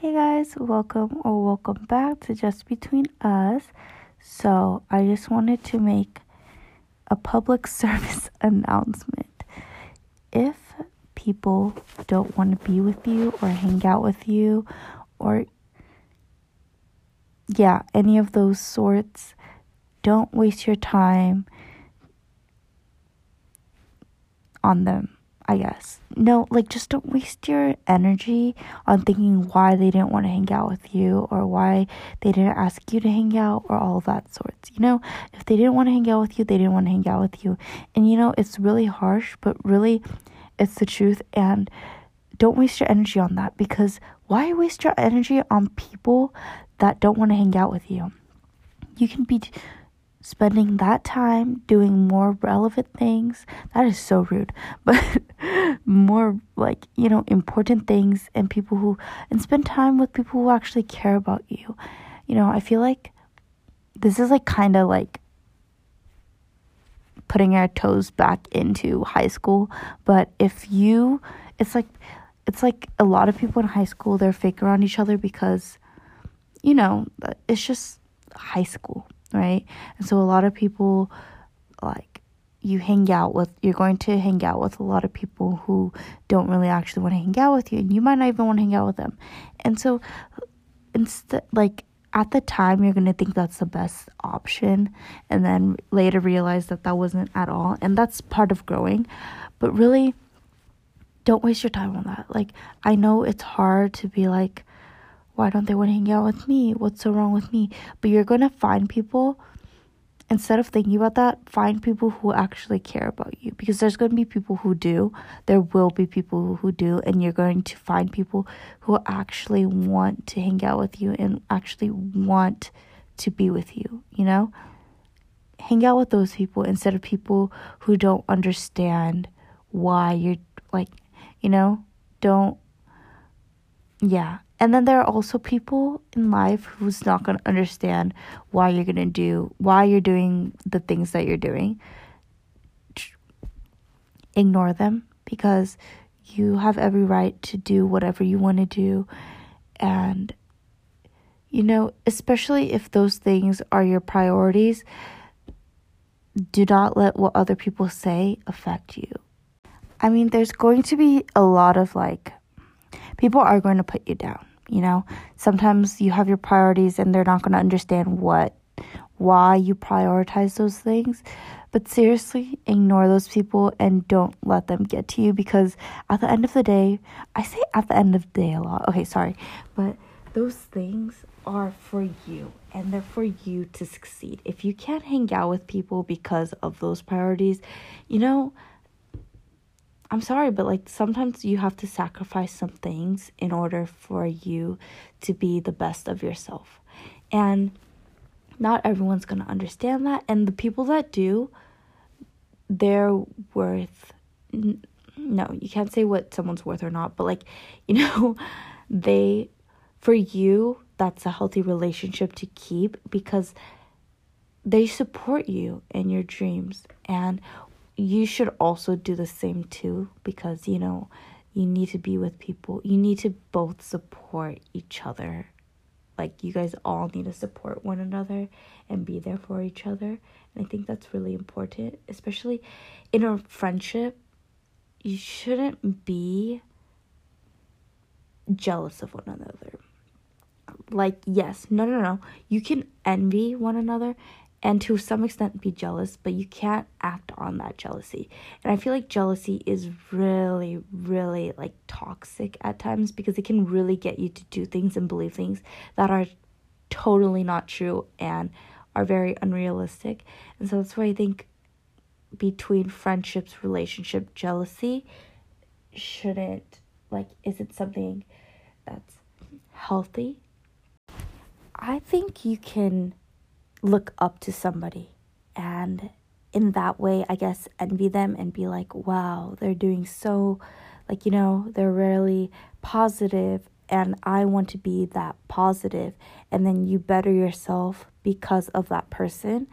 Hey guys, welcome or welcome back to Just Between Us. So, I just wanted to make a public service announcement. If people don't want to be with you or hang out with you or yeah, any of those sorts, don't waste your time on them I guess. No, like just don't waste your energy on thinking why they didn't want to hang out with you or why they didn't ask you to hang out or all of that sorts. You know, if they didn't want to hang out with you, they didn't want to hang out with you. And you know, it's really harsh, but really it's the truth and don't waste your energy on that because why waste your energy on people that don't want to hang out with you? You can be spending that time doing more relevant things. That is so rude. But more like you know important things and people who and spend time with people who actually care about you. You know i feel like this is like kind of like putting our toes back into high school. But if you it's like it's like a lot of people in high school they're fake around each other because you know it's just high school right? And so a lot of people like you hang out with you're going to hang out with a lot of people who don't really actually want to hang out with you and you might not even want to hang out with them. And so instead like at the time you're going to think that's the best option and then later realize that that wasn't at all and that's part of growing. But really don't waste your time on that. Like I know it's hard to be like why don't they want to hang out with me? What's so wrong with me? But you're going to find people, instead of thinking about that, find people who actually care about you. Because there's going to be people who do. There will be people who do. And you're going to find people who actually want to hang out with you and actually want to be with you, you know? Hang out with those people instead of people who don't understand why you're like, you know, don't, yeah and then there are also people in life who's not going to understand why you're going to do, why you're doing the things that you're doing. Ignore them because you have every right to do whatever you want to do. And, you know, especially if those things are your priorities, do not let what other people say affect you. I mean, there's going to be a lot of like, people are going to put you down you know? Sometimes you have your priorities and they're not going to understand what why you prioritize those things. But seriously ignore those people and don't let them get to you because at the end of the day i say at the end of the day a lot. Okay sorry. But those things are for you and they're for you to succeed. If you can't hang out with people because of those priorities you know I'm sorry, but like sometimes you have to sacrifice some things in order for you to be the best of yourself. And not everyone's going to understand that. And the people that do, they're worth. No, you can't say what someone's worth or not, but like, you know, they, for you, that's a healthy relationship to keep because they support you in your dreams. And you should also do the same too because you know you need to be with people. You need to both support each other. Like you guys all need to support one another and be there for each other. And i think that's really important especially in a friendship you shouldn't be jealous of one another. Like yes no no no. You can envy one another and to some extent be jealous, but you can't act on that jealousy. And I feel like jealousy is really, really like toxic at times because it can really get you to do things and believe things that are totally not true and are very unrealistic. And so that's why I think between friendships, relationship, jealousy shouldn't like is it something that's healthy? I think you can look up to somebody and in that way i guess envy them and be like wow they're doing so like you know they're really positive and i want to be that positive and then you better yourself because of that person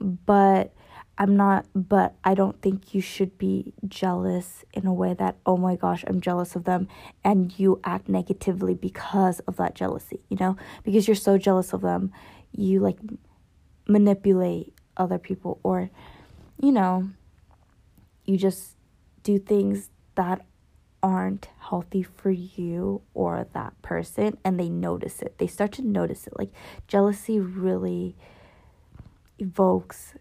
but I'm not, but I don't think you should be jealous in a way that, oh my gosh, I'm jealous of them, and you act negatively because of that jealousy, you know? Because you're so jealous of them, you like manipulate other people, or, you know, you just do things that aren't healthy for you or that person, and they notice it. They start to notice it. Like, jealousy really evokes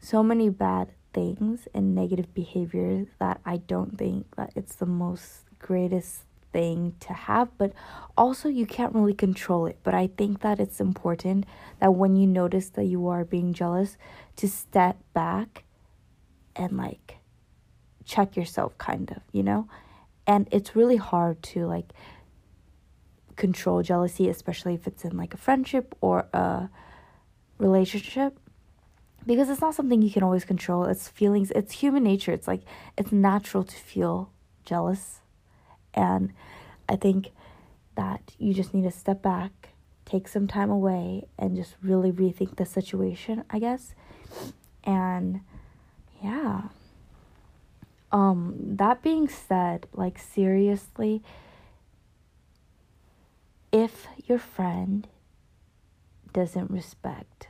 so many bad things and negative behaviors that I don't think that it's the most greatest thing to have but also you can't really control it but I think that it's important that when you notice that you are being jealous to step back and like check yourself kind of you know and it's really hard to like control jealousy especially if it's in like a friendship or a relationship because it's not something you can always control. It's feelings, it's human nature. It's like it's natural to feel jealous. And I think that you just need to step back, take some time away, and just really rethink the situation, I guess. And yeah. Um, that being said, like seriously, if your friend doesn't respect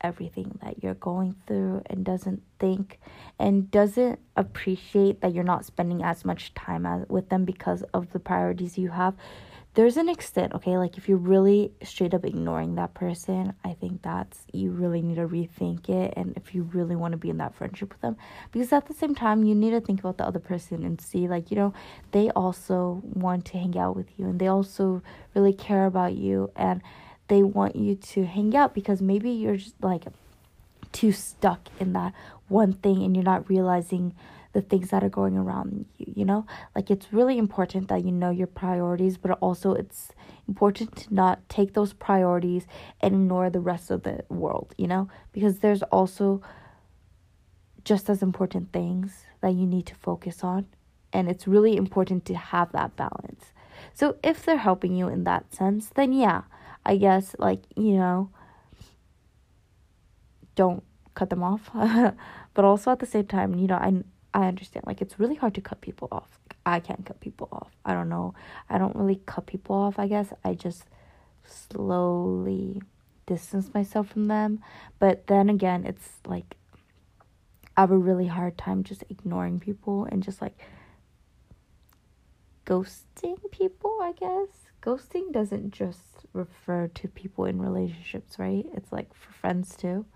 everything that you're going through and doesn't think and doesn't appreciate that you're not spending as much time as, with them because of the priorities you have there's an extent okay? Like if you're really straight up ignoring that person i think that's you really need to rethink it and if you really want to be in that friendship with them. Because at the same time you need to think about the other person and see like you know they also want to hang out with you and they also really care about you and they want you to hang out because maybe you're just like too stuck in that one thing and you're not realizing the things that are going around you you know? Like it's really important that you know your priorities but also it's important to not take those priorities and ignore the rest of the world you know? Because there's also just as important things that you need to focus on and it's really important to have that balance. So if they're helping you in that sense then yeah I guess like, you know, don't cut them off. but also at the same time, you know, I I understand like it's really hard to cut people off. Like, I can't cut people off. I don't know. I don't really cut people off, I guess. I just slowly distance myself from them. But then again, it's like I have a really hard time just ignoring people and just like ghosting people, I guess. Ghosting doesn't just refer to people in relationships, right? It's like for friends too.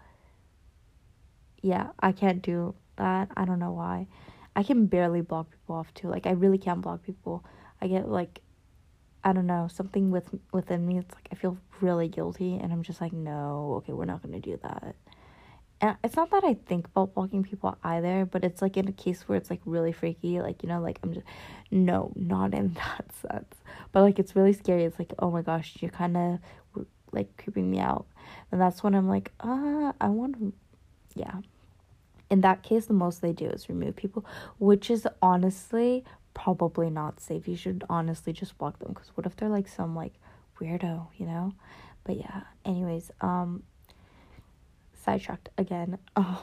Yeah, I can't do that. I don't know why. I can barely block people off too. Like I really can't block people. I get like I don't know, something with within me it's like I feel really guilty and I'm just like, "No, okay, we're not to do that." And it's not that I think about blocking people either, but it's like in a case where it's like really freaky, like you know, like I'm just no, not in that sense. But like it's really scary. It's like, oh my gosh, you're kind of like creeping me out. And that's when I'm like, uh, I want to, yeah. In that case, the most they do is remove people, which is honestly probably not safe. You should honestly just block them because what if they're like some like weirdo, you know? But yeah, anyways, um, sidetracked again. Um,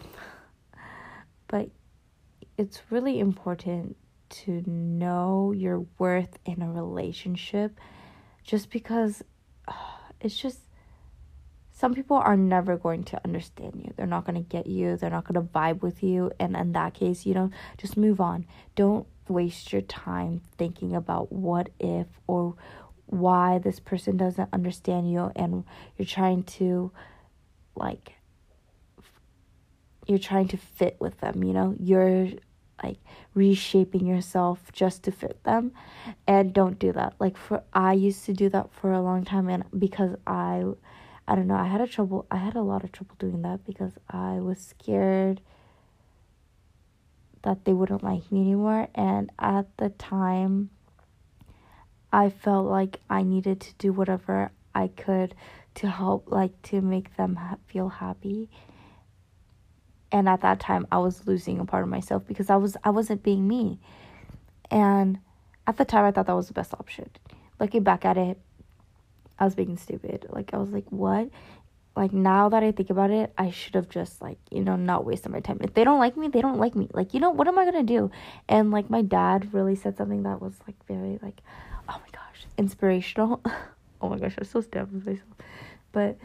but it's really important to know your worth in a relationship just because uh, it's just some people are never going to understand you. They're not going to get you. They're not going to vibe with you. And in that case, you know, just move on. Don't waste your time thinking about what if or why this person doesn't understand you and you're trying to like you're trying to fit with them, you know? You're like reshaping yourself just to fit them and don't do that. Like for I used to do that for a long time and because I I don't know, I had a trouble I had a lot of trouble doing that because I was scared that they wouldn't like me anymore and at the time I felt like I needed to do whatever I could to help like to make them ha- feel happy and at that time i was losing a part of myself because i was i wasn't being me and at the time i thought that was the best option looking back at it i was being stupid like i was like what like now that I think about it, I should have just like, you know, not wasted my time. If they don't like me, they don't like me. Like, you know, what am I gonna do? And like my dad really said something that was like very like, oh my gosh, inspirational. oh my gosh, I was so stabbed myself. But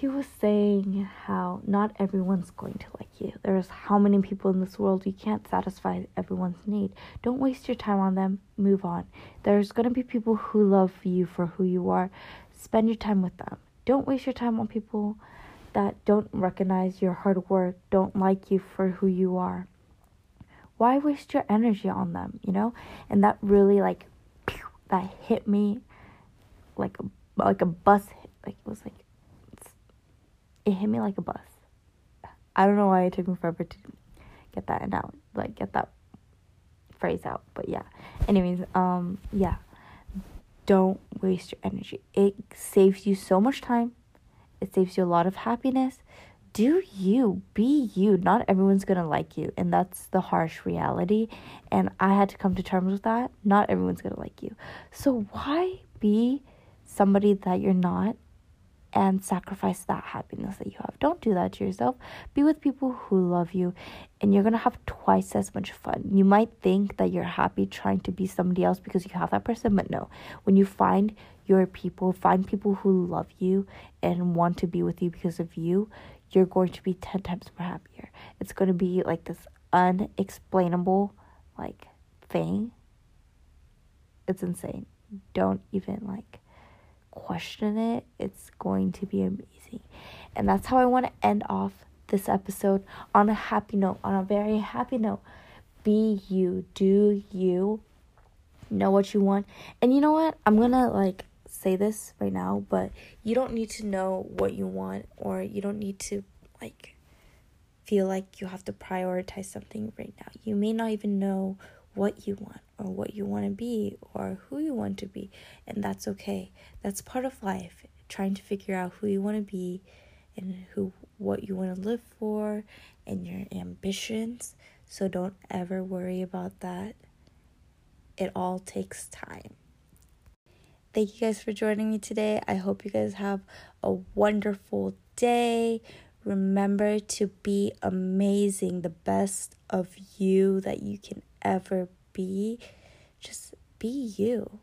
he was saying how not everyone's going to like you. There's how many people in this world you can't satisfy everyone's need. Don't waste your time on them. Move on. There's going to be people who love you for who you are. Spend your time with them. Don't waste your time on people that don't recognize your hard work, don't like you for who you are. Why waste your energy on them, you know? And that really like that hit me like a, like a bus hit. Like it was like it hit me like a bus. I don't know why it took me forever to get that out, like get that phrase out. But yeah. Anyways, um yeah don't waste your energy. It saves you so much time. It saves you a lot of happiness. Do you be you. Not everyone's to like you, and that's the harsh reality. And I had to come to terms with that. Not everyone's to like you. So why be somebody that you're not and sacrifice that happiness that you have. Don't do that to yourself. Be with people who love you, and you're gonna have twice as much fun. You might think that you're happy trying to be somebody else because you have that person, but no. When you find your people, find people who love you and want to be with you because of you, you're going to be 10 times more happier. It's going to be like this unexplainable like thing. It's insane. Don't even like question it, it's going to be amazing. And that's how I want to end off this episode on a happy note, on a very happy note. Be you, do you know what you want. And you know what? I'm going to like say this right now, but you don't need to know what you want or you don't need to like feel like you have to prioritize something right now. You may not even know what you want or what you want to be or who you want to be and that's okay. That's part of life trying to figure out who you want to be and who what you want to live for and your ambitions. So don't ever worry about that. It all takes time. Thank you guys for joining me today. I hope you guys have a wonderful day. Remember to be amazing the best of you that you can ever be. Just be you.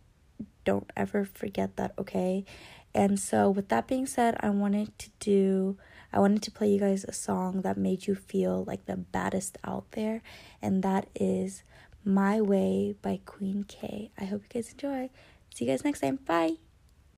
Don't ever forget that, okay? And so, with that being said, I wanted to do, I wanted to play you guys a song that made you feel like the baddest out there, and that is My Way by Queen K. I hope you guys enjoy. See you guys next time. Bye.